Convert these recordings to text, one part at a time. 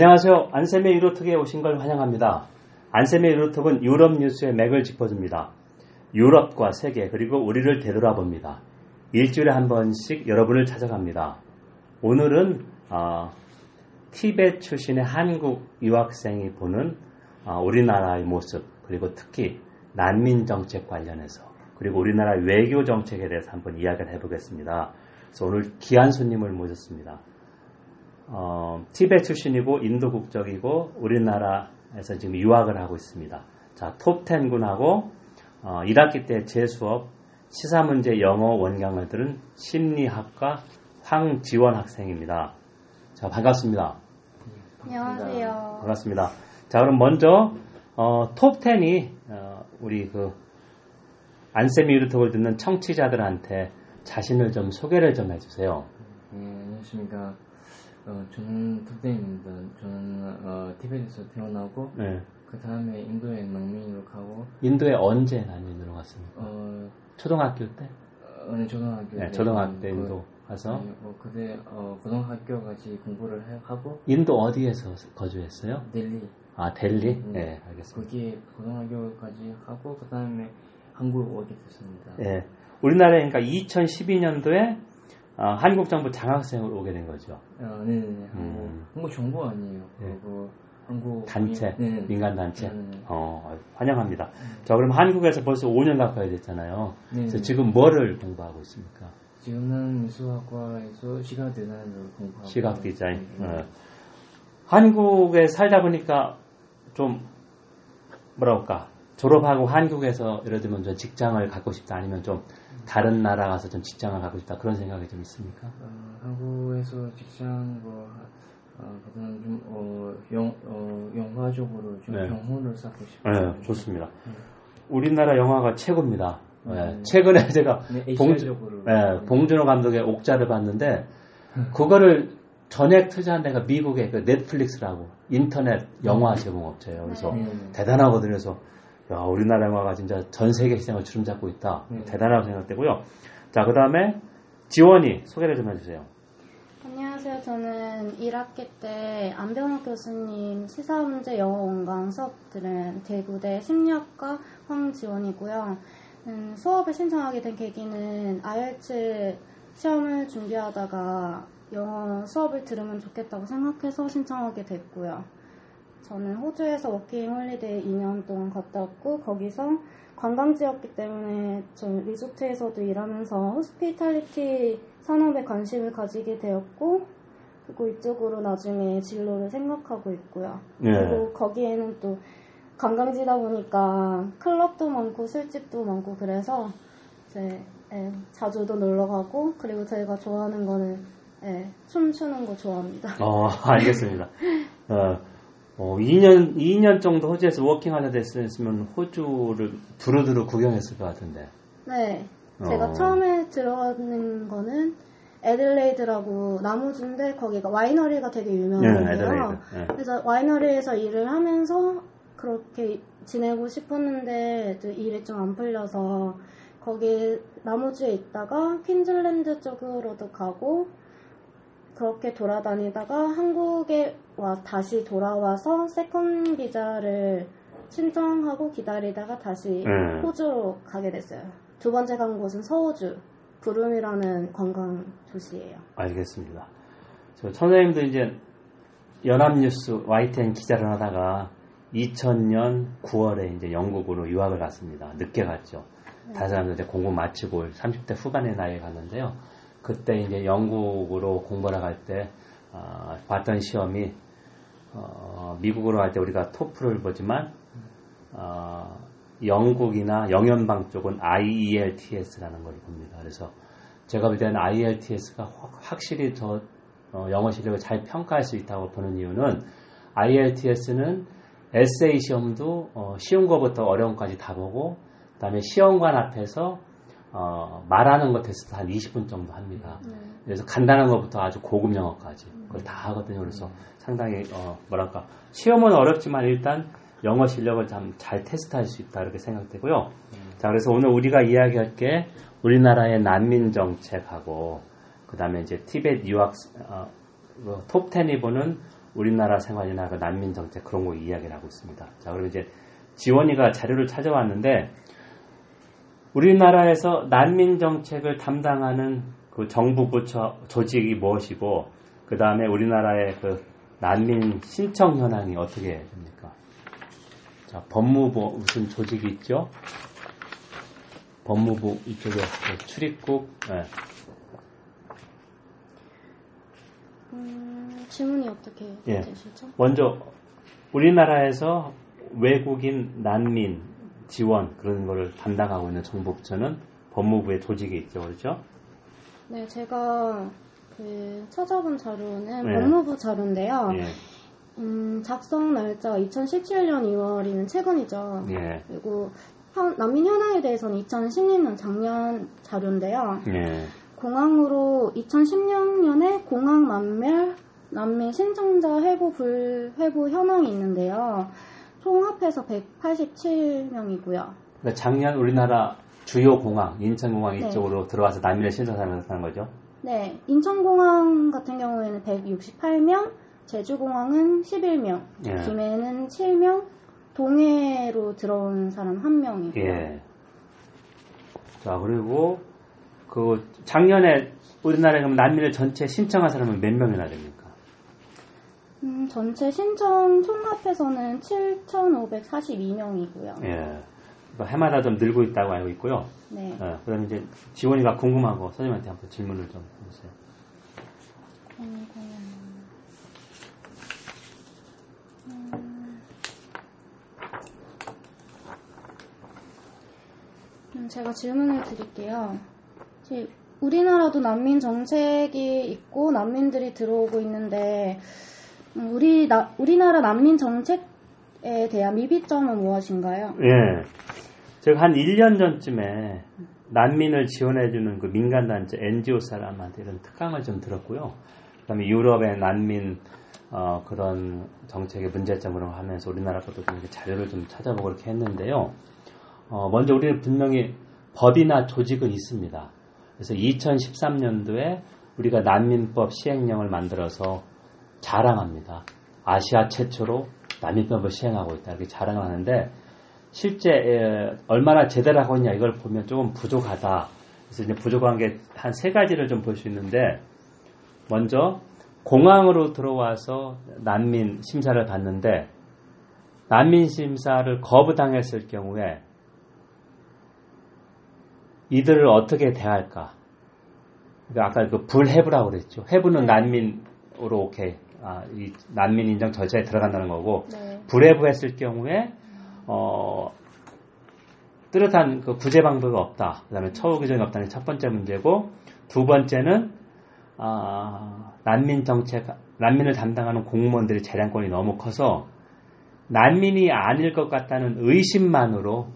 안녕하세요. 안쌤의 유로톡에 오신 걸 환영합니다. 안쌤의 유로톡은 유럽 뉴스의 맥을 짚어줍니다. 유럽과 세계 그리고 우리를 되돌아 봅니다. 일주일에 한 번씩 여러분을 찾아갑니다. 오늘은 어, 티벳 출신의 한국 유학생이 보는 어, 우리나라의 모습 그리고 특히 난민 정책 관련해서 그리고 우리나라 외교 정책에 대해서 한번 이야기를 해보겠습니다. 그래서 오늘 귀한 손님을 모셨습니다. 어, 티베트 출신이고 인도 국적이고 우리나라에서 지금 유학을 하고 있습니다. 자, 톱10 군하고 어, 1학기 때 재수업 시사 문제 영어 원강을 들은 심리학과 황지원 학생입니다. 자, 반갑습니다. 안녕하세요. 반갑습니다. 자, 그럼 먼저 어, 톱10이 어, 우리 그 안쌤이 유튜브를 듣는 청취자들한테 자신을 좀 소개를 좀 해주세요. 네, 안녕하십니까. 어, 저는 톱데입니다. 저는 어, 티베트에서 태어나고 네. 그 다음에 인도에 낭민으로 가고 인도에 언제 난민으로 갔습니까? 어, 초등학교 때? 어느 초등학교 네, 때 초등학교 때 그- 인도 가서 네, 어, 그때 어, 고등학교까지 공부를 해- 하고 인도 어디에서 거주했어요? 델리 아 델리? 음. 네, 알겠습니다. 거기에 고등학교까지 하고 그 다음에 한국 오게 됐습니다. 네, 우리나라에 그러니까 2012년도에 어, 한국 정부 장학생으로 오게 된 거죠. 어, 네네네. 음. 한국, 정부 아니에요. 네. 그 한국 단체, 민- 네네. 민간 단체. 네네. 어, 환영합니다. 자, 그럼 한국에서 벌써 5년 가까이 됐잖아요. 네네. 그래서 지금 뭐를 공부하고 있습니까? 지금은 미술학과에서 시각 디자인을 공부하고 시각 디자인. 네. 어. 한국에 살다 보니까 좀 뭐라 할까 졸업하고 한국에서 예를 들면 좀 직장을 갖고 싶다 아니면 좀 다른 나라 가서 좀 직장을 갖고 싶다 그런 생각이 좀 있습니까? 어, 한국에서 직장 뭐 어, 좀 어, 영, 어, 영화적으로 좀 네. 경험을 쌓고 싶어요. 네, 좋습니다. 우리나라 영화가 최고입니다. 네, 네. 최근에 제가 네, 봉, 에시아적으로. 네, 봉준호 감독의 옥자를 봤는데 그거를 전액 투자한 데가 미국의 그 넷플릭스라고 인터넷 영화 제공업체예요. 그래서 네. 대단하거든요. 그래서 야, 우리나라 영화가 진짜 전 세계 시장을 주름잡고 있다. 네. 대단하다고 생각되고요. 자, 그 다음에 지원이 소개를 좀 해주세요. 안녕하세요. 저는 1학기 때 안병호 교수님 시사문제 영어 원강 수업 들은 대구대 심리학과 황지원이고요. 음, 수업을 신청하게 된 계기는 IELTS 시험을 준비하다가 영어 수업을 들으면 좋겠다고 생각해서 신청하게 됐고요. 저는 호주에서 워킹 홀리데이 2년 동안 갔다 왔고 거기서 관광지였기 때문에 저 리조트에서도 일하면서 hospitality 산업에 관심을 가지게 되었고 그리고 이쪽으로 나중에 진로를 생각하고 있고요. 네. 그리고 거기에는 또 관광지다 보니까 클럽도 많고 술집도 많고 그래서 이제 예, 자주도 놀러 가고 그리고 제가 좋아하는 거는 예, 춤추는 거 좋아합니다. 어, 알겠습니다. 어, 어, 2년, 2년 정도 호주에서 워킹 홀리데이 했으면 호주를 두루두루 구경했을 것 같은데. 네. 제가 어. 처음에 들어가는 거는 애들레이드라고 남호주인데 거기가 와이너리가 되게 네, 유명한데요. 애들레이드. 네. 그래서 와이너리에서 일을 하면서 그렇게 지내고 싶었는데 또 일이 좀 안 풀려서 거기 남호주에 있다가 퀸즐랜드 쪽으로도 가고 그렇게 돌아다니다가 한국에 와 다시 돌아와서 second 비자를 신청하고 기다리다가 다시 네. 호주로 가게 됐어요. 두 번째 간 곳은 서호주 브룸이라는 관광 도시예요. 알겠습니다. 저 선생님도 이제 연합뉴스 YTN 기자를 하다가 2000년 9월에 이제 영국으로 유학을 갔습니다. 늦게 갔죠. 다른 사람들 이제 공부 마치고 30대 후반의 나이에 갔는데요. 그때 이제 영국으로 공부하러 갈때 어, 봤던 시험이 어, 미국으로 갈 때 우리가 토플을 보지만 어, 영국이나 영연방 쪽은 IELTS라는 걸 봅니다. 그래서 제가 볼 때는 IELTS가 확실히 더 어, 영어 실력을 잘 평가할 수 있다고 보는 이유는 IELTS는 에세이 시험도 어, 쉬운 거부터 어려운 거까지 다 보고 그다음에 시험관 앞에서 어, 말하는 것 테스트 한 20분 정도 합니다. 그래서 간단한 것부터 아주 고급 영어까지 그걸 다 하거든요. 그래서 상당히 어, 뭐랄까 시험은 어렵지만 일단 영어 실력을 참 잘 테스트할 수 있다 이렇게 생각되고요. 자 그래서 오늘 우리가 이야기할 게 우리나라의 난민 정책하고 그 다음에 이제 티벳 유학 어, 뭐 톱10이 보는 우리나라 생활이나 그 난민 정책 그런 거 이야기를 하고 있습니다. 자, 그럼 이제 지원이가 자료를 찾아왔는데 우리나라에서 난민 정책을 담당하는 그 정부 부처 조직이 무엇이고 그 다음에 우리나라의 그 난민 신청 현황이 어떻게 됩니까? 자, 법무부 무슨 조직이 있죠? 법무부 이쪽에 그 출입국 네. 음, 질문이 어떻게 예. 되시죠? 먼저 우리나라에서 외국인 난민 지원 그런 거를 담당하고 있는 정부 부처는 법무부의 조직이 있죠, 그렇죠? 네, 제가 그 찾아본 자료는 네. 법무부 자료인데요. 예, 음, 작성 날짜가 2017년 2월이면 최근이죠. 예, 그리고 현- 난민 현황에 대해서는 2016년 작년 자료인데요. 예, 공항으로 2016년에 공항 만멸 난민 신청자 회부 불 회부 현황이 있는데요. 총 합해서 187명이고요. 그러니까 작년 우리나라 주요 공항 인천공항 네. 이쪽으로 들어와서 난민을 신청하는 거죠. 네, 인천공항 같은 경우에는 168명, 제주공항은 11명, 예. 김해는 7명, 동해로 들어온 사람 1명이고요. 예. 자 그리고 그 작년에 우리나라에 그럼 난민을 전체 신청한 사람은 몇 명이나 됩니까? 음, 전체 신청 총합해서는 7,542명이고요. 예. 뭐 해마다 좀 늘고 있다고 알고 있고요. 네. 어, 그다음에 이제 지원이가 궁금한 거 선생님한테 한번 질문을 좀 해주세요. 음, 제가 질문을 드릴게요. 우리나라도 난민 정책이 있고 난민들이 들어오고 있는데 음, 우리 나, 우리나라 난민 정책에 대한 미비점은 무엇인가요? 예. 제가 한 1년 전쯤에 난민을 지원해주는 그 민간단체 NGO 사람한테 이런 특강을 좀 들었고요. 그 다음에 유럽의 난민 어, 그런 정책의 문제점을 하면서 우리나라 것도 좀 자료를 좀 찾아보고 이렇게 했는데요. 어, 먼저 우리는 분명히 법이나 조직은 있습니다. 그래서 2013년도에 우리가 난민법 시행령을 만들어서 자랑합니다. 아시아 최초로 난민법을 시행하고 있다 이렇게 자랑을 하는데 실제 에, 얼마나 제대로 하고 있냐 이걸 보면 조금 부족하다. 그래서 이제 부족한 게 한 세 가지를 좀 볼 수 있는데 먼저 공항으로 들어와서 난민 심사를 받는데 난민 심사를 거부당했을 경우에 이들을 어떻게 대할까? 그러니까 아까 그 불해부라고 그랬죠. 해부는 네. 난민으로 오케이. 아, 이 난민 인정 절차에 들어간다는 거고 네. 불해부했을 경우에 어, 뚜렷한 그 구제 방법이 없다. 그다음에 처우 규정이 없다는 게첫 번째 문제고 두 번째는 아, 난민 정책 난민을 담당하는 공무원들의 재량권이 너무 커서 난민이 아닐 것 같다는 의심만으로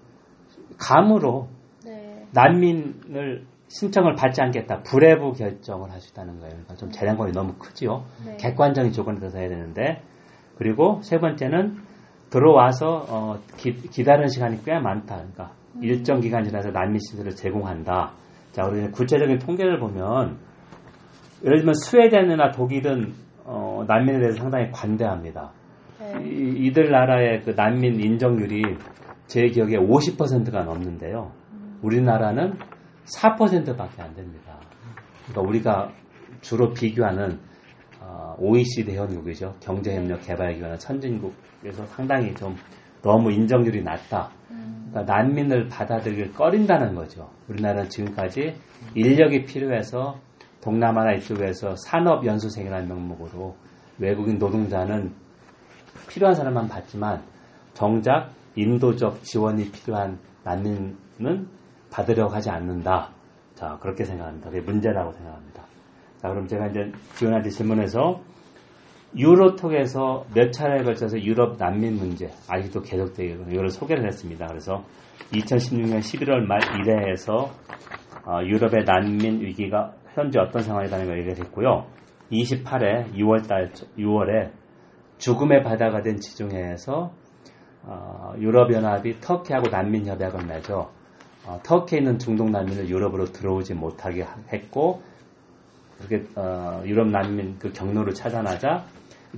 감으로 네. 난민을 신청을 받지 않겠다 불해부 결정을 있다는 거예요. 그러니까 좀 재량권이 너무 크지요. 네. 객관적인 조건에 들어서 해야 되는데 그리고 세 번째는 들어와서 어, 기, 다리는 시간이 꽤 많다. 그러니까 일정 기간 지나서 난민 시설을 제공한다. 자, 우리 구체적인 통계를 보면 예를 들면 스웨덴이나 독일은 어, 난민에 대해서 상당히 관대합니다. 네. 이, 이들 나라의 그 난민 인정률이 제 기억에 50%가 넘는데요. 우리나라는 4%밖에 안 됩니다. 그러니까 우리가 주로 비교하는 어, OECD 회원국이죠. 경제협력 개발기관은 선진국에서 상당히 좀 너무 인정률이 낮다. 그러니까 난민을 받아들이길 꺼린다는 거죠. 우리나라는 지금까지 인력이 필요해서 동남아나 이쪽에서 산업연수생이라는 명목으로 외국인 노동자는 필요한 사람만 받지만 정작 인도적 지원이 필요한 난민은 받으려고 하지 않는다. 자, 그렇게 생각합니다. 그게 문제라고 생각합니다. 자, 그럼 제가 이제 지원한테 질문해서 유로톡에서 몇 차례에 걸쳐서 유럽 난민 문제, 아직도 계속되고, 이걸 소개를 했습니다. 그래서 2016년 11월 말 1회에서 어, 유럽의 난민 위기가 현재 어떤 상황이라는 걸 얘기를 했고요. 28회 6월 달 6월에 죽음의 바다가 된 지중해에서 어, 유럽 연합이 터키하고 난민 협약을 맺어 어, 터키에 있는 중동 난민을 유럽으로 들어오지 못하게 하- 했고 그렇게 어, 유럽 난민 그 경로를 차단하자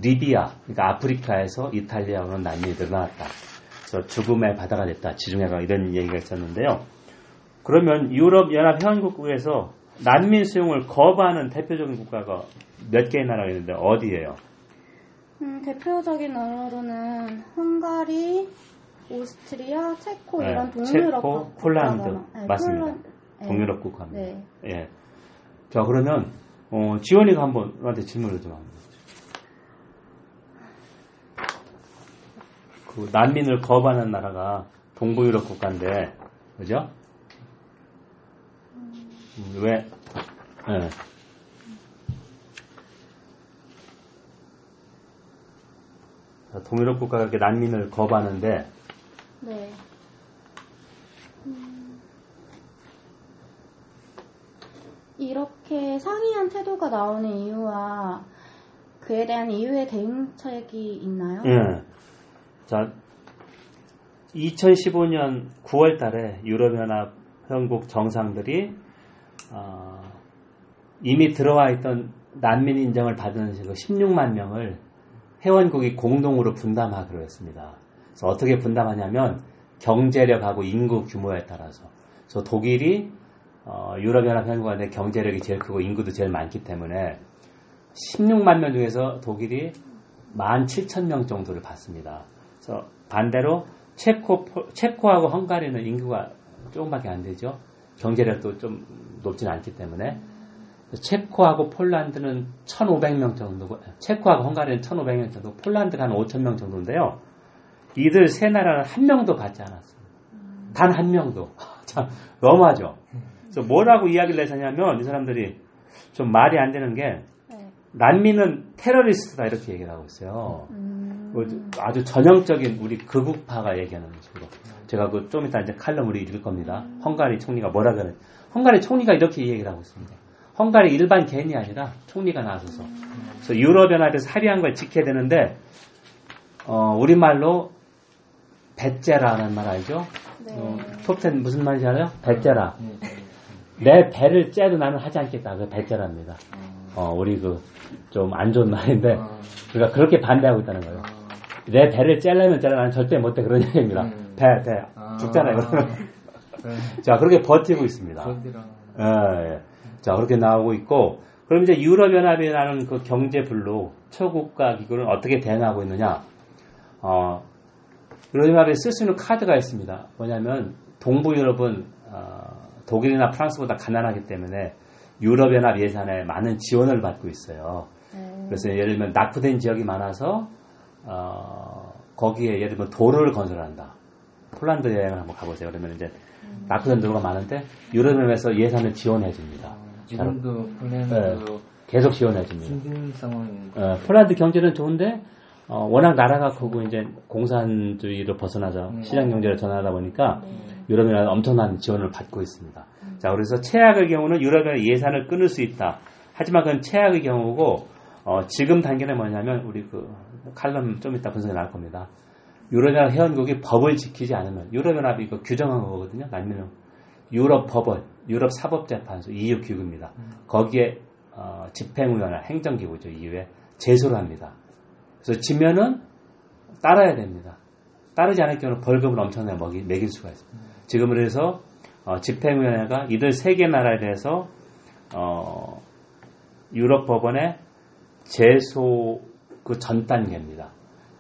리비아, 그러니까 아프리카에서 이탈리아로 난민이 늘어났다. 그래서 죽음의 바다가 됐다. 지중해가 이런 얘기가 있었는데요. 그러면 유럽 연합 회원국에서 난민 수용을 거부하는 대표적인 국가가 몇 개의 나라가 있는데 어디예요? 음, 대표적인 나라로는 헝가리, 오스트리아, 체코 네, 이런 동유럽 체코, 폴란드. 많- 네, 맞습니다. 폴란- 네. 동유럽 국가입니다. 네. 예. 자 그러면 어, 지원이가 한번 나한테 질문을 좀 합니다. 그 난민을 거부하는 나라가 동부 유럽 국가인데 그죠? 음, 왜? 예. 자, 동유럽 국가가 이렇게 난민을 거부하는데 네. 음, 이렇게 상이한 태도가 나오는 이유와 그에 대한 이유의 대응책이 있나요? 예. 자, 2015년 9월 달에 유럽연합 회원국 정상들이 어, 이미 들어와 있던 난민 인정을 받은 그 16만 명을 회원국이 공동으로 분담하기로 했습니다. 그래서 어떻게 분담하냐면 경제력하고 인구 규모에 따라서. 그래서 독일이 어, 유럽연합 회원국 안에 경제력이 제일 크고 인구도 제일 많기 때문에 16만 명 중에서 독일이 17,000명 정도를 받습니다. 그래서 반대로 체코, 포- 체코하고 헝가리는 인구가 조금밖에 안 되죠. 경제력도 좀 높진 않기 때문에. 체코하고 폴란드는 1,500명 정도고, 체코하고 헝가리는 1,500명 정도, 폴란드가 한 5,000명 정도인데요. 이들 세 나라는 한 명도 받지 않았어요. 단 한 명도. 참, 너무하죠. 그래서 뭐라고 이야기를 해서냐면, 이 사람들이 좀 말이 안 되는 게, 네. 난민은 테러리스트다 이렇게 얘기를 하고 있어요. 음, 뭐 아주 전형적인 우리 극우파가 얘기하는 식으로. 제가 그 좀 이따 이제 칼럼을 읽을 겁니다. 헝가리 총리가 뭐라 그러는 헝가리 총리가 이렇게 얘기를 하고 있습니다. 헝가리 일반 개인이 아니라 총리가 나서서. 그래서 유럽연합에서 합의한 걸 지켜야 되는데, 어, 우리말로 배째라는 말 알죠? 네. 어, 톱텐 무슨 말인지 알아요? 배째라. 네, 네. 내 배를 째도 나는 하지 않겠다. 그 배째랍니다. 어, 우리 그 좀 안 좋은 말인데, 아, 그러니까 그렇게 반대하고 있다는 거예요. 아, 내 배를 째려면 째려 나는 절대 못돼 그런 얘기입니다. 음. 배, 배 아. 죽잖아요. 네. 자 그렇게 버티고 있습니다. 예, 예. 자 그렇게 나오고 있고 그럼 이제 유럽연합이라는 그 경제 블록 초국가 기구는 어떻게 대응하고 있느냐? 어, 유럽연합에 쓸수 있는 카드가 있습니다. 뭐냐면 동부 유럽은 어, 독일이나 프랑스보다 가난하기 때문에 유럽연합 예산에 많은 지원을 받고 있어요. 네. 그래서 예를 들면 낙후된 지역이 많아서 어, 거기에 예를 들면 도로를 건설한다. 폴란드 여행을 한번 가보세요. 그러면 이제 낙후된 도로가 많은데 유럽연합에서 예산을 지원해 줍니다. 아, 지금도 폴란드도 계속 지원해 줍니다. 어, 폴란드 경제는 좋은데 어, 워낙 나라가 크고 이제 공산주의로 벗어나서 음. 시장 경제로 전환하다 보니까 네. 유럽연합은 엄청난 지원을 받고 있습니다. 자, 그래서 최악의 경우는 유럽연합 예산을 끊을 수 있다. 하지만 그건 최악의 경우고 어, 지금 단계는 뭐냐면 우리 그 칼럼 좀 이따 분석이 나올 겁니다. 유럽연합 회원국이 법을 지키지 않으면 유럽연합이 이거 규정한 거거든요. 난민은 유럽 법원, 유럽 사법재판소, EU 기구입니다. 거기에 어, 집행위원회, 행정기구죠. EU에 제소를 합니다. 그래서 지면은 따라야 됩니다. 따르지 않을 경우는 벌금을 엄청나게 먹이, 매길 수가 있습니다. 지금 그래서 어, 집행위원회가 이들 세 개 나라에 대해서 어, 유럽 법원에 제소 그 전 단계입니다.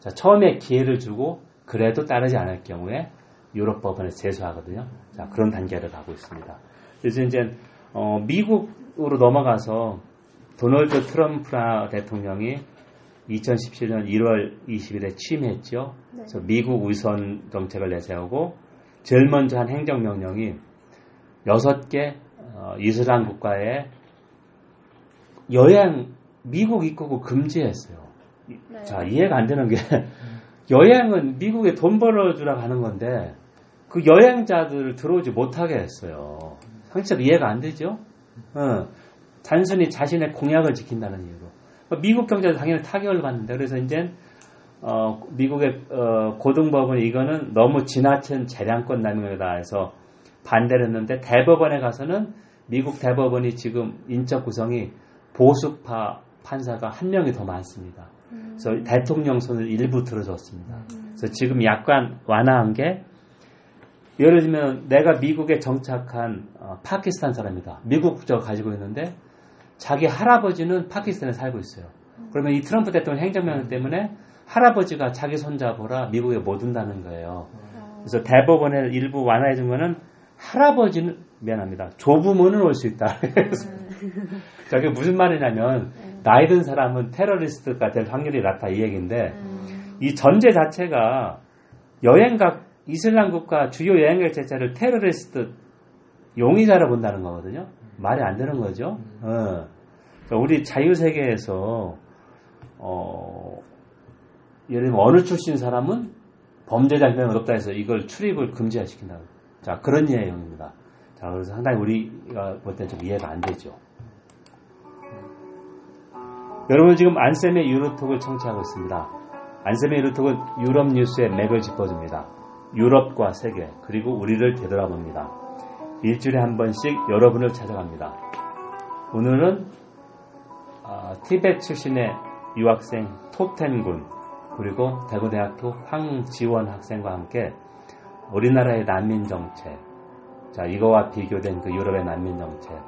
자, 처음에 기회를 주고 그래도 따르지 않을 경우에 유럽 법원에 제소하거든요. 자, 그런 단계를 가고 있습니다. 그래서 이제 어, 미국으로 넘어가서 도널드 트럼프 대통령이 2017년 1월 20일에 취임했죠. 네. 그래서 미국 우선 정책을 내세우고 제일 먼저 한 행정명령이 여섯 개 어, 이슬람 국가에 여행 미국 입국을 금지했어요. 네. 자 이해가 안 되는 게 여행은 미국에 돈 벌어주라 하는 건데 그 여행자들을 들어오지 못하게 했어요. 상식적으로 이해가 안 되죠. 어, 단순히 자신의 공약을 지킨다는 이유로 미국 경제도 당연히 타격을 받는데 그래서 이제 어, 미국의 어, 고등법원 이거는 너무 지나친 재량권 남용이다 해서 반대를 했는데 대법원에 가서는 미국 대법원이 지금 인적 구성이 보수파 판사가 한 명이 더 많습니다. 그래서 대통령 손을 일부 들어줬습니다. 그래서 지금 약간 완화한 게 예를 들면 내가 미국에 정착한 어, 파키스탄 사람이다. 미국 국적을 가지고 있는데 자기 할아버지는 파키스탄에 살고 있어요. 그러면 이 트럼프 대통령 행정명령 때문에 할아버지가 자기 손잡으라 미국에 못 온다는 거예요. 그래서 대법원에 일부 완화해 준 거는 할아버지는 미안합니다. 조부모는 올 수 있다. 그래서 저게 무슨 말이냐면 나이 든 사람은 테러리스트가 될 확률이 낮다 이 얘기인데 이 전제 자체가 여행각 이슬람 국가 주요 여행객 자체를 테러리스트 용의자로 본다는 거거든요. 말이 안 되는 거죠. 어. 그러니까 우리 자유 세계에서 어, 예를 들면 어느 출신 사람은 범죄자 혐의가 없다 해서 이걸 출입을 금지시킨다. 자 그런 내용입니다. 자 그래서 상당히 우리가 볼때좀 이해가 안 되죠. 여러분 지금 안쌤의 유로톡을 청취하고 있습니다. 안쌤의 유로톡은 유럽 뉴스의 맥을 짚어줍니다. 유럽과 세계 그리고 우리를 되돌아봅니다. 일주일에 한 번씩 여러분을 찾아갑니다. 오늘은 어, 티벳 출신의 유학생 톱텐군 그리고 대구대학교 황지원 학생과 함께 우리나라의 난민 정책, 자 이거와 비교된 그 유럽의 난민 정책,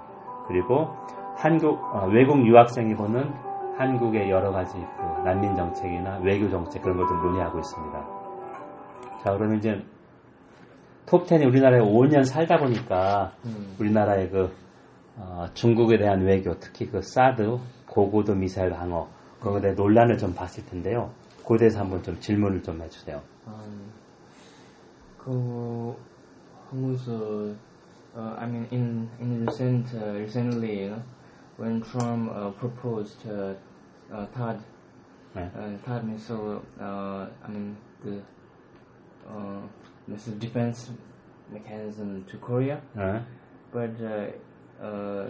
그리고 한국 어, 외국 유학생이 보는 한국의 여러 가지 그 난민 정책이나 외교 정책 그런 것들 논의하고 있습니다. 자 그러면 이제 톱10이 우리나라에 5년 살다 보니까 음. 우리나라의 그 어, 중국에 대한 외교, 특히 그 사드 고고도 미사일 방어 그거에 대해 논란을 좀 봤을 텐데요. 그에 대해서 한번 좀 질문을 좀 해주세요. Um, 그 한국에서 uh, I mean in in recent uh, recently you know, when Trump uh, proposed uh, uh, third 네. uh, third missile uh, I mean the uh, missile defense mechanism to Korea, 어, but uh, uh,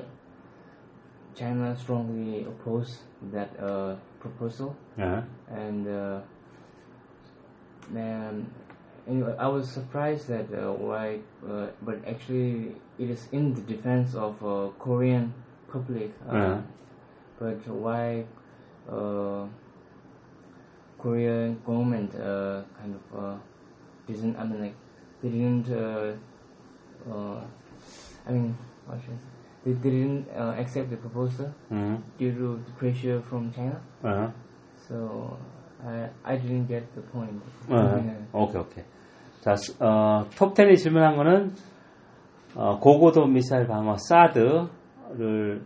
China strongly opposed that uh, proposal. 어, and uh, man, anyway, I was surprised that uh, why, uh, but actually it is in the defense of uh, Korean public. Uh, Yeah. But why uh, Korean government uh, kind of uh, didn't? I mean, like they didn't. Uh, uh, I mean? They, they didn't uh, accept the proposal 음, due to the pressure from China. 어, So I I didn't get the point. 어, Yeah. 오케이 오케이. 자, 스- 어, 톱10이 질문한 거는 어, 고고도 미사일 방어 사드를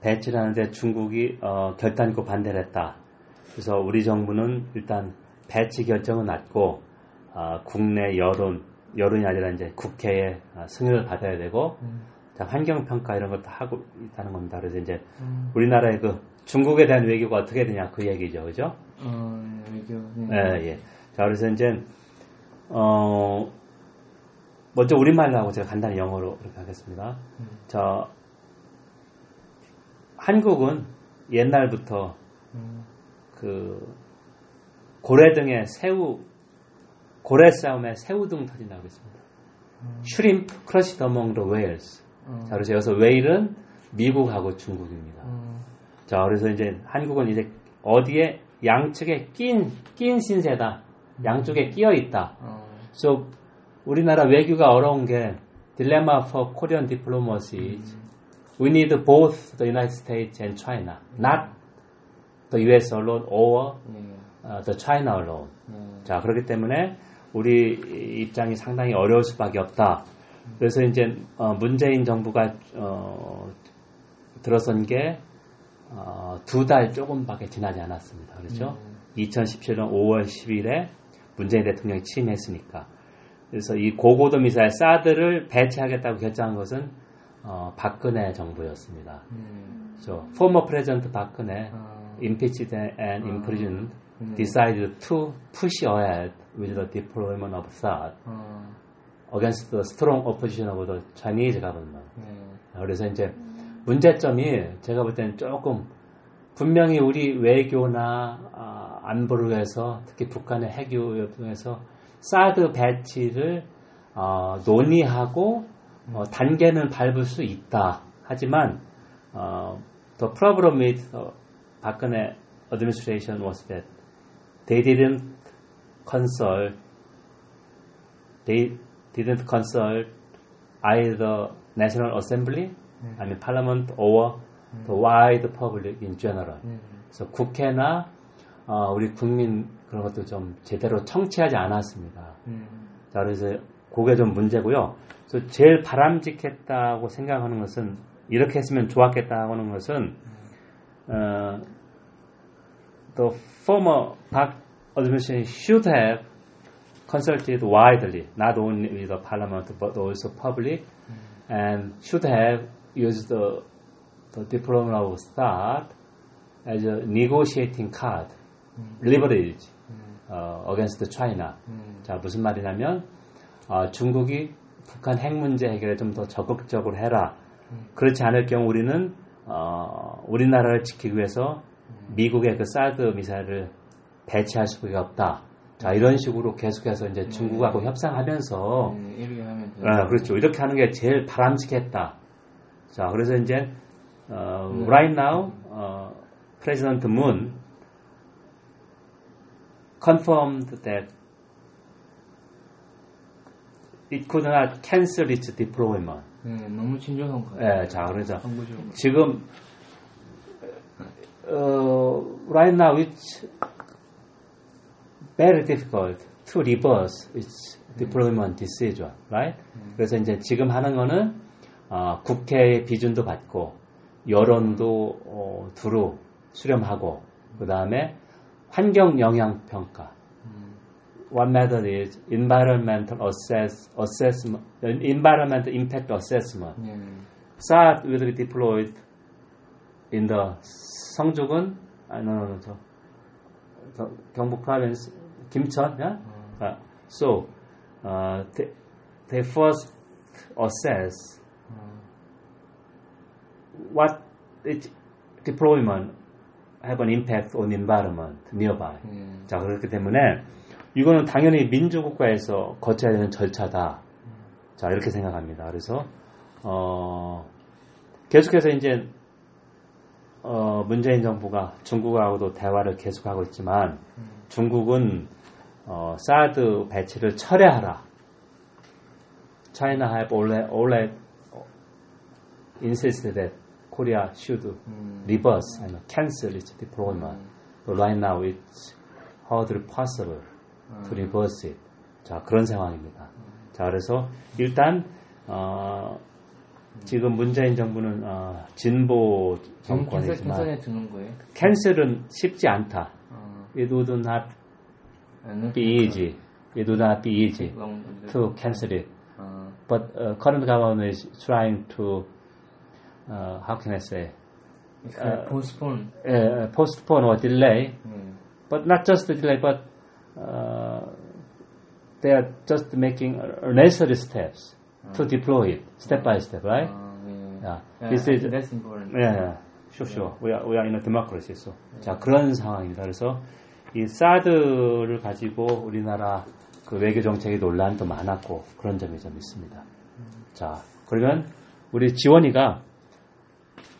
배치하는데 중국이 어, 결단 있고 반대를 했다. 그래서 우리 정부는 일단 배치 결정은 났고 어, 국내 여론 여론이 아니라 이제 국회의 어, 승인을 받아야 되고 음. 자, 환경 평가 이런 것도 하고 있다는 겁니다. 그래서 이제 음. 우리나라의 그 중국에 대한 외교가 어떻게 되냐 그 얘기죠, 그죠? 어, 외교. 예, 예. 자, 그래서 이제, 어, 먼저 우리말로 하고 제가 간단히 영어로 이렇게 하겠습니다. 음. 자, 한국은 옛날부터 음. 그 고래 등의 새우, 고래 싸움에 새우 등 터진다고 했습니다. 슈림 크러시 더몽 더 웨일스. 어. 자, 그래서 여기서 웨일은 미국하고 중국입니다. 어. 자, 그래서 이제 한국은 이제 어디에 양측에 낀, 낀 신세다. 양쪽에 끼어 있다. 어. 그래서 우리나라 외교가 어려운 게 딜레마 for Korean diplomacy. We need both the United States and China, not the US alone or 예. uh, the China alone. 예. 자, 그렇기 때문에 우리 입장이 상당히 어려울 수밖에 없다. 그래서 이제 어, 문재인 정부가 어, 들어선 게 어, 두달 조금밖에 지나지 않았습니다. 그렇죠? 2017년 5월 10일에 문재인 대통령이 취임했으니까. 그래서 이 고고도 미사일 사드를 배치하겠다고 결정한 것은 어, 박근혜 정부였습니다. 음. 그래서 former president 박근혜 어. impeached and imprisoned 음. Decided to push ahead with the deployment of THAAD 어. against the strong opposition of the Chinese government. 예. 그래서 이제 문제점이 제가 볼 때는 조금 분명히 우리 외교나 아, 안보를 위해서 특히 북한의 핵유 통해서 사드 배치를 어, 논의하고 어, 단계는 밟을 수 있다. 하지만 어, the problem with the 박근혜 administration was that they didn't consult they didn't consult either National Assembly, I mean Parliament or the wide public in general. 네. 그래서 국회나 어, 우리 국민 그런 것도 좀 제대로 청취하지 않았습니다. 네. 자, 그래서 그게 좀 문제고요. 그래서 제일 바람직했다고 생각하는 것은 이렇게 했으면 좋았겠다 하는 것은 어, the former Park administration should have consulted widely, not only with the parliament but also public, and should have used the, the diplomat of state as a negotiating card, leverage uh, against China. 자, 무슨 말이냐면 어, 중국이 북한 핵 문제 해결에 좀 더 적극적으로 해라. 그렇지 않을 경우 우리는 어, 우리나라를 지키기 위해서 미국의 그 사드 미사일을 배치할 수가 없다. 자, 이런 식으로 계속해서 이제 중국하고 협상하면서 네, 이렇게 하면. 아, 그렇죠. 이렇게 하는 게 제일 바람직했다. 자, 그래서 이제 어, right now 어, President Moon confirmed that it could not cancel its deployment. 네, 너무 친절한 거예요. 예, 자, 그래서. 지금 어, right now it's very difficult to reverse its deployment decision, right? 그래서 이제 지금 하는 거는 어, 국회의 비준도 받고 여론도 어, 두루 수렴하고 그 다음에 환경 영향 평가. One method is environmental assess, assessment, environmental impact assessment. 네. SAT will be deployed in the 성주군, 아, no, no, no, 저, 저 경북 province, 김천, yeah? Uh, so, uh, they, they first assess what its deployment have an impact on environment nearby. 네. 자, 그렇기 때문에 이거는 당연히 민주국가에서 거쳐야 되는 절차다. 자, 이렇게 생각합니다. 그래서, 어, 계속해서 이제, 어, 문재인 정부가 중국하고도 대화를 계속하고 있지만, 중국은, 어, 사드 배치를 철회하라. China have already, already insisted that Korea should 음. reverse and cancel its deployment. But right now it's hardly possible to reverse it. 자, 그런 상황입니다. 자, 그래서 일단, 어, 지금 문재인 정부는, 어, 진보 정권이지만? 캔슬은 쉽지 않다. 어, It would not 안 be easy. It would not be easy to cancel it. 어, But uh, current government is trying to, uh, how can I say, like postpone. uh, postpone or delay 네. but not just the delay, but uh, they are just making necessary steps to deploy it step by step, right? 아, 네. Yeah. Yeah, This is that's important. yeah, yeah. sure, sure. We are we are in a democracy, so 자 그런 상황입니다. 그래서 이 사드를 가지고 우리나라 그 외교 정책의 논란도 많았고 그런 점이 좀 있습니다. 자 그러면 우리 지원이가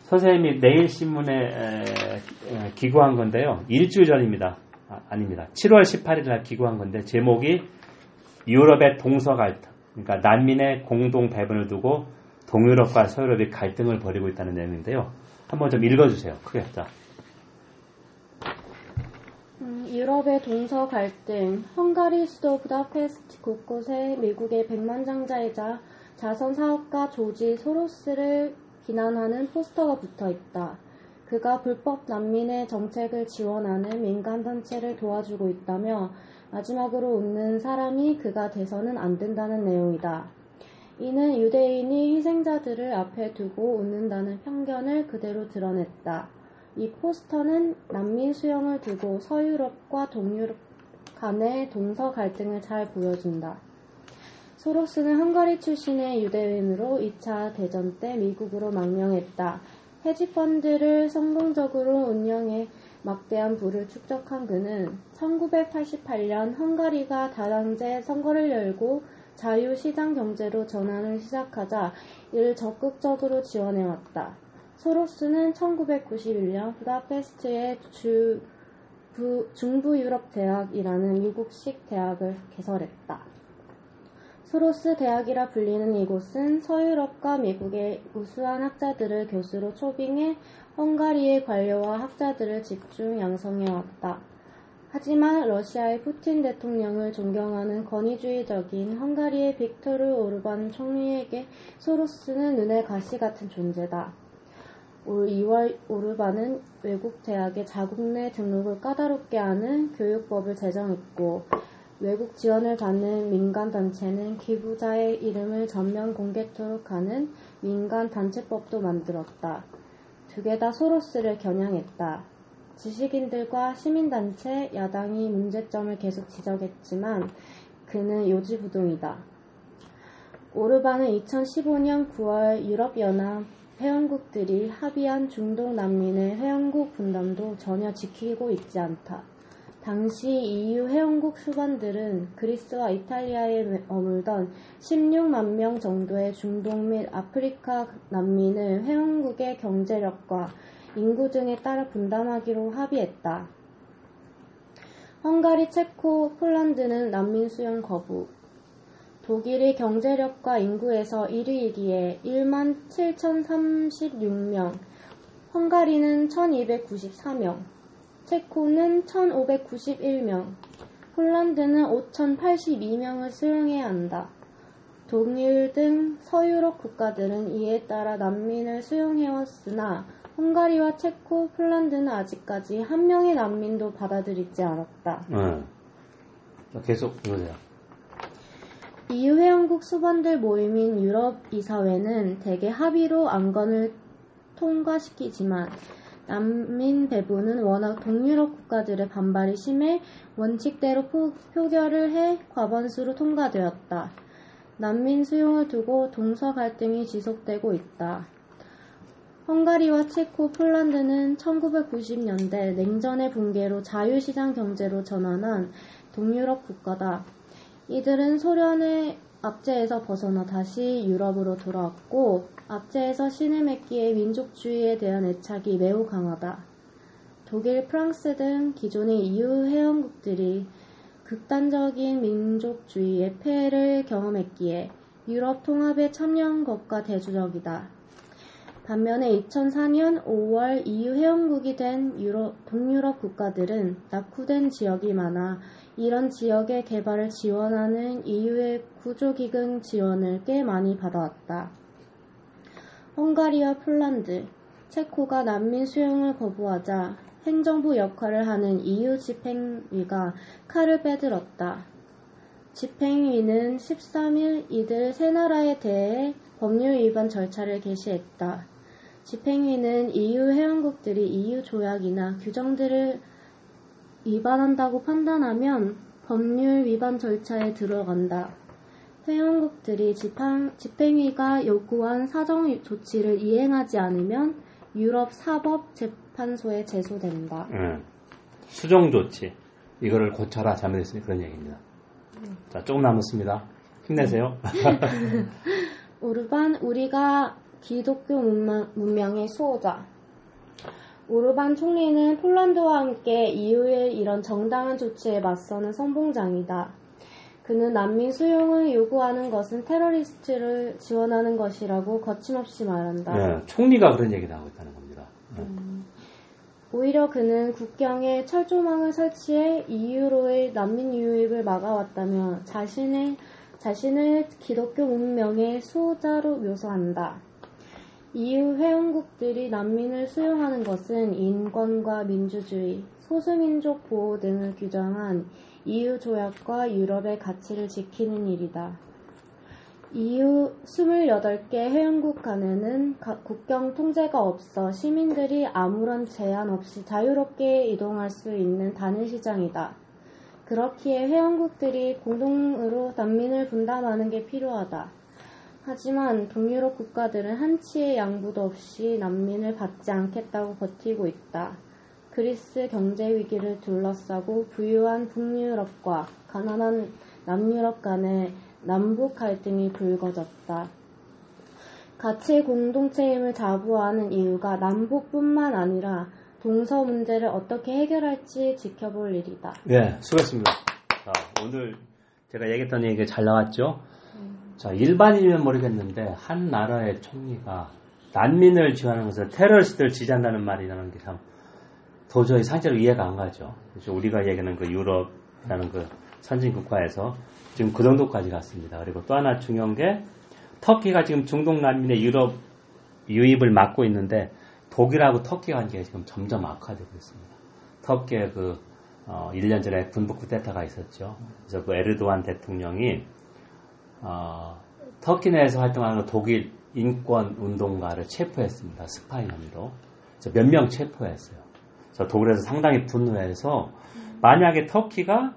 선생님이 내일 신문에 에, 기고한 건데요. 일주일 전입니다. 아, 닙니다 7월 18일 날 기고한 건데 제목이 유럽의 동서 갈등, 그러니까 난민의 공동 배분을 두고 동유럽과 서유럽이 갈등을 벌이고 있다는 내용인데요. 한번 좀 읽어주세요. 크게 자. 음, 유럽의 동서 갈등, 헝가리 수도 부다페스트 곳곳에 미국의 백만장자이자 자선 사업가 조지 소로스를 비난하는 포스터가 붙어 있다. 그가 불법 난민의 정책을 지원하는 민간 단체를 도와주고 있다며 마지막으로 웃는 사람이 그가 돼서는 안 된다는 내용이다. 이는 유대인이 희생자들을 앞에 두고 웃는다는 편견을 그대로 드러냈다. 이 포스터는 난민 수용을 두고 서유럽과 동유럽 간의 동서 갈등을 잘 보여준다. 소로스는 헝가리 출신의 유대인으로 2차 대전 때 미국으로 망명했다. 헤지펀드를 성공적으로 운영해 막대한 부를 축적한 그는 1988년 헝가리가 다당제 선거를 열고 자유시장 경제로 전환을 시작하자 이를 적극적으로 지원해왔다. 소로스는 1991년 부다페스트의 주, 부, 중부 유럽 대학이라는 미국식 대학을 개설했다. 소로스 대학이라 불리는 이곳은 서유럽과 미국의 우수한 학자들을 교수로 초빙해 헝가리의 관료와 학자들을 집중 양성해왔다. 하지만 러시아의 푸틴 대통령을 존경하는 권위주의적인 헝가리의 빅토르 오르반 총리에게 소로스는 눈에 가시 같은 존재다. 올 2월 오르반은 외국 대학의 자국 내 등록을 까다롭게 하는 교육법을 제정했고 외국 지원을 받는 민간 단체는 기부자의 이름을 전면 공개토록 하는 민간 단체법도 만들었다. 두 개 다 소로스를 겨냥했다. 지식인들과 시민단체, 야당이 문제점을 계속 지적했지만 그는 요지부동이다. 오르반은 2015년 9월 유럽연합 회원국들이 합의한 중동 난민의 회원국 분담도 전혀 지키고 있지 않다. 당시 EU 회원국 수반들은 그리스와 이탈리아에 머물던 16만 명 정도의 중동 및 아프리카 난민을 회원국의 경제력과 인구 등에 따라 분담하기로 합의했다. 헝가리, 체코, 폴란드는 난민 수용 거부. 독일이 경제력과 인구에서 1위이기에 1만 7,036명, 헝가리는 1,294명, 체코는 1,591명, 폴란드는 5,082명을 수용해야 한다. 동일 등 서유럽 국가들은 이에 따라 난민을 수용해왔으나 헝가리와 체코, 폴란드는 아직까지 한 명의 난민도 받아들이지 않았다. 응. 계속 읽으세요. EU 회원국 수반들 모임인 유럽 이사회는 대개 합의로 안건을 통과시키지만 난민 배부는 워낙 동유럽 국가들의 반발이 심해 원칙대로 포, 표결을 해 과반수로 통과되었다. 난민 수용을 두고 동서 갈등이 지속되고 있다. 헝가리와 체코, 폴란드는 1990년대 냉전의 붕괴로 자유시장 경제로 전환한 동유럽 국가다. 이들은 소련의 압제에서 벗어나 다시 유럽으로 돌아왔고 압제에서 신을 맺기에 민족주의에 대한 애착이 매우 강하다. 독일, 프랑스 등 기존의 EU 회원국들이 극단적인 민족주의의 폐해를 경험했기에 유럽 통합에 참여한 것과 대조적이다. 반면에 2004년 5월 EU 회원국이 된 유럽, 동유럽 국가들은 낙후된 지역이 많아 이런 지역의 개발을 지원하는 EU의 구조기금 지원을 꽤 많이 받아왔다. 헝가리와 폴란드, 체코가 난민 수용을 거부하자 행정부 역할을 하는 EU 집행위가 칼을 빼들었다. 집행위는 13일 이들 세 나라에 대해 법률 위반 절차를 개시했다. 집행위는 EU 회원국들이 EU 조약이나 규정들을 위반한다고 판단하면 법률 위반 절차에 들어간다. 회원국들이 집행, 집행위가 요구한 사정 조치를 이행하지 않으면 유럽 사법 재판소에 제소된다. 응. 수정 조치. 이거를 고쳐라 잘못했으니 그런 얘기입니다. 자, 조금 남았습니다. 힘내세요. 오르반, 우리가 기독교 문명, 문명의 수호자. 오르반 총리는 폴란드와 함께 EU의 이런 정당한 조치에 맞서는 선봉장이다. 그는 난민 수용을 요구하는 것은 테러리스트를 지원하는 것이라고 거침없이 말한다. 네, 총리가 그런 얘기를 하고 있다는 겁니다. 네. 오히려 그는 국경에 철조망을 설치해 EU로의 난민 유입을 막아왔다며 자신의, 자신을 기독교 문명의 수호자로 묘사한다. EU 회원국들이 난민을 수용하는 것은 인권과 민주주의, 소수민족 보호 등을 규정한 EU 조약과 유럽의 가치를 지키는 일이다. EU 28개 회원국 간에는 국경 통제가 없어 시민들이 아무런 제한 없이 자유롭게 이동할 수 있는 단일 시장이다. 그렇기에 회원국들이 공동으로 난민을 분담하는 게 필요하다. 하지만 동유럽 국가들은 한치의 양보도 없이 난민을 받지 않겠다고 버티고 있다. 그리스 경제 위기를 둘러싸고 부유한 북유럽과 가난한 남유럽 간의 남북 갈등이 불거졌다. 가치 공동체임을 자부하는 이유가 남북뿐만 아니라 동서 문제를 어떻게 해결할지 지켜볼 일이다. 네, 수고했습니다. 자, 오늘 제가 얘기했던 얘기가 잘 나왔죠? 자, 일반인이면 모르겠는데, 한 나라의 총리가 난민을 지원하는 것을 테러리스트를 지지한다는 말이라는 게 참 도저히 상대로 이해가 안 가죠. 그래서 우리가 얘기하는 그 유럽이라는 그 선진 국가에서 지금 그 정도까지 갔습니다. 그리고 또 하나 중요한 게 터키가 지금 중동 난민의 유럽 유입을 막고 있는데 독일하고 터키 관계가 지금 점점 악화되고 있습니다. 터키의 그 어, 1년 전에 군부 쿠데타가 있었죠. 그래서 그 에르도안 대통령이 어, 터키 내에서 활동하는 그 독일 인권 운동가를 체포했습니다. 스파이 혐의로. 몇 명 체포했어요. 그래서 독일에서 상당히 분노해서 만약에 터키가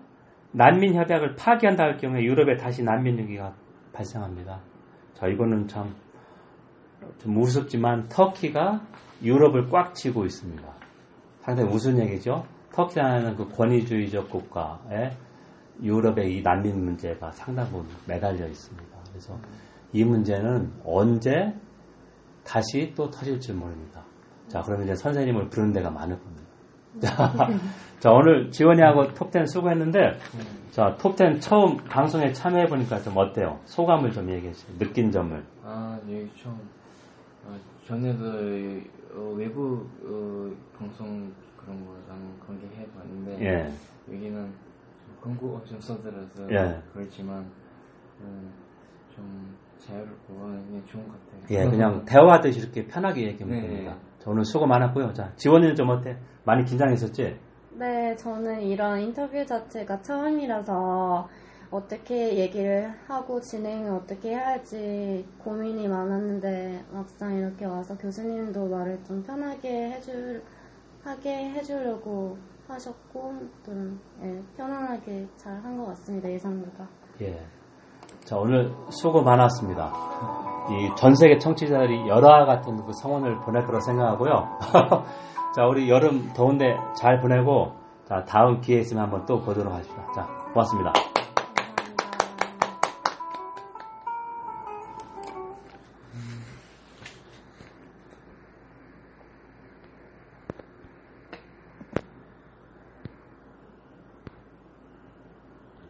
난민 협약을 파기한다 할 경우에 유럽에 다시 난민 위기가 발생합니다. 자, 이거는 참, 좀 우습지만 터키가 유럽을 꽉 쥐고 있습니다. 상당히 우스운 얘기죠. 터키라는 그 권위주의적 국가에 유럽의 이 난민 문제가 상당 부분 매달려 있습니다. 그래서 이 문제는 언제 다시 또 터질지 모릅니다. 자, 그러면 이제 선생님을 부르는 데가 많을 겁니다. 자, 자, 오늘 지원이하고 톱10 수고했는데, 자, 톱10 처음 방송에 참여해보니까 좀 어때요? 소감을 좀 얘기해 주세요. 느낀 점을. 아, 네, 좀, 어, 전에도 어, 외국 어, 방송 그런 거 나는 관계 해봤는데, 예. 여기는 좀 한국어 좀 써들어서 예. 그렇지만, 음, 좀 자유롭고 그냥 좋은 것 같아요. 예, 그냥 대화하듯이 이렇게 편하게 얘기하면 네. 됩니다. 자, 오늘 수고 많았고요. 자, 지원이는 좀 어때? 많이 긴장했었지? 네, 저는 이런 인터뷰 자체가 처음이라서 어떻게 얘기를 하고 진행을 어떻게 해야 할지 고민이 많았는데 막상 이렇게 와서 교수님도 말을 좀 편하게 해줄 하게 해주려고 하셨고 좀 예, 편안하게 잘 한 것 같습니다 예상보다. 예. 자, 오늘 수고 많았습니다. 이 전 세계 청취자들이 열화 같은 그 성원을 보낼 거라 생각하고요. 자, 우리 여름 더운데 잘 보내고, 자, 다음 기회 있으면 한번 또 보도록 하십시오. 자, 고맙습니다.